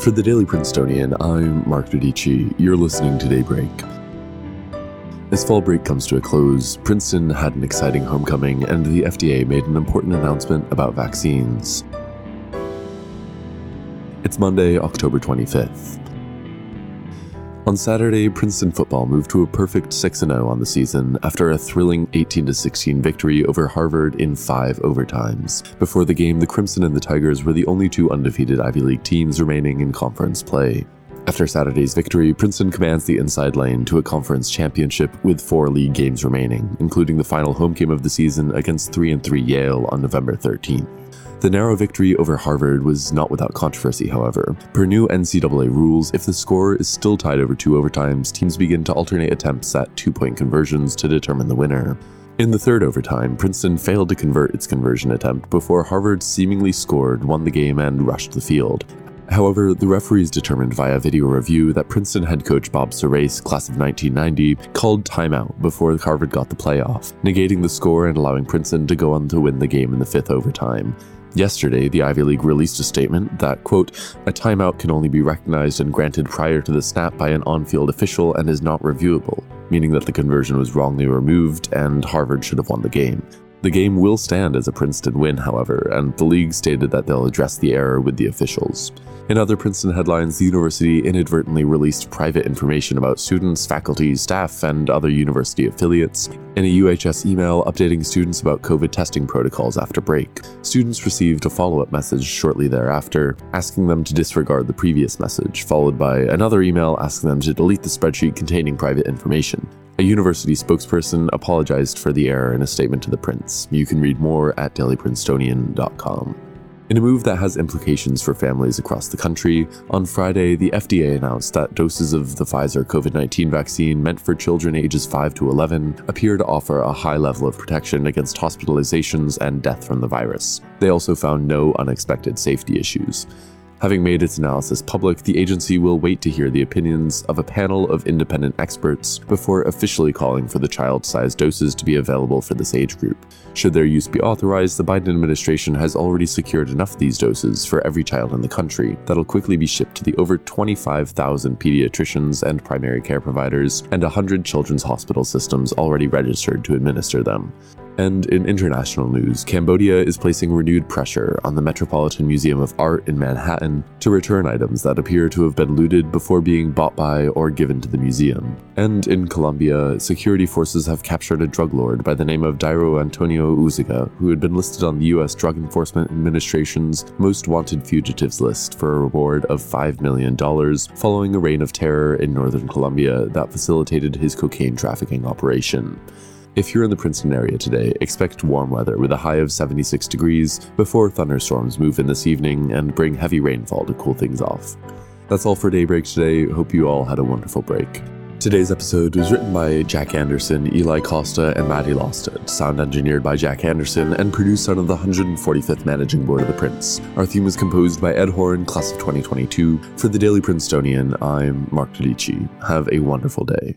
For the Daily Princetonian, I'm Mark Dodici. You're listening to Daybreak. As fall break comes to a close, Princeton had an exciting homecoming, and the FDA made an important announcement about vaccines. It's Monday, October 25th. On Saturday, Princeton football moved to a perfect 6 0 on the season after a thrilling 18 16 victory over Harvard in five overtimes. Before the game, the Crimson and the Tigers were the only two undefeated Ivy League teams remaining in conference play. After Saturday's victory, Princeton commands the inside lane to a conference championship with four league games remaining, including the final home game of the season against 3 3 Yale on November 13th. The narrow victory over Harvard was not without controversy, however. Per new NCAA rules, if the score is still tied over two overtimes, teams begin to alternate attempts at two point conversions to determine the winner. In the third overtime, Princeton failed to convert its conversion attempt before Harvard seemingly scored, won the game, and rushed the field. However, the referees determined via video review that Princeton head coach Bob Surace, class of 1990, called timeout before Harvard got the playoff, negating the score and allowing Princeton to go on to win the game in the fifth overtime. Yesterday, the Ivy League released a statement that, quote, a timeout can only be recognized and granted prior to the snap by an on field official and is not reviewable, meaning that the conversion was wrongly removed and Harvard should have won the game. The game will stand as a Princeton win, however, and the league stated that they'll address the error with the officials. In other Princeton headlines, the university inadvertently released private information about students, faculty, staff, and other university affiliates in a UHS email updating students about COVID testing protocols after break. Students received a follow up message shortly thereafter, asking them to disregard the previous message, followed by another email asking them to delete the spreadsheet containing private information. A university spokesperson apologized for the error in a statement to the Prince. You can read more at dailyprincetonian.com. In a move that has implications for families across the country, on Friday, the FDA announced that doses of the Pfizer COVID 19 vaccine meant for children ages 5 to 11 appear to offer a high level of protection against hospitalizations and death from the virus. They also found no unexpected safety issues. Having made its analysis public, the agency will wait to hear the opinions of a panel of independent experts before officially calling for the child sized doses to be available for this age group. Should their use be authorized, the Biden administration has already secured enough of these doses for every child in the country that'll quickly be shipped to the over 25,000 pediatricians and primary care providers and 100 children's hospital systems already registered to administer them. And in international news, Cambodia is placing renewed pressure on the Metropolitan Museum of Art in Manhattan to return items that appear to have been looted before being bought by or given to the museum. And in Colombia, security forces have captured a drug lord by the name of Dairo Antonio Úsuga, who had been listed on the US Drug Enforcement Administration's most wanted fugitives list for a reward of $5 million following a reign of terror in northern Colombia that facilitated his cocaine trafficking operation. If you're in the Princeton area today, expect warm weather with a high of 76 degrees before thunderstorms move in this evening and bring heavy rainfall to cool things off. That's all for Daybreak today. Hope you all had a wonderful break. Today's episode was written by Jack Anderson, Eli Costa, and Maddie Losted, sound engineered by Jack Anderson, and produced of the 145th Managing Board of the Prince. Our theme was composed by Ed Horan, class of 2022. For the Daily Princetonian, I'm Mark Dodici. Have a wonderful day.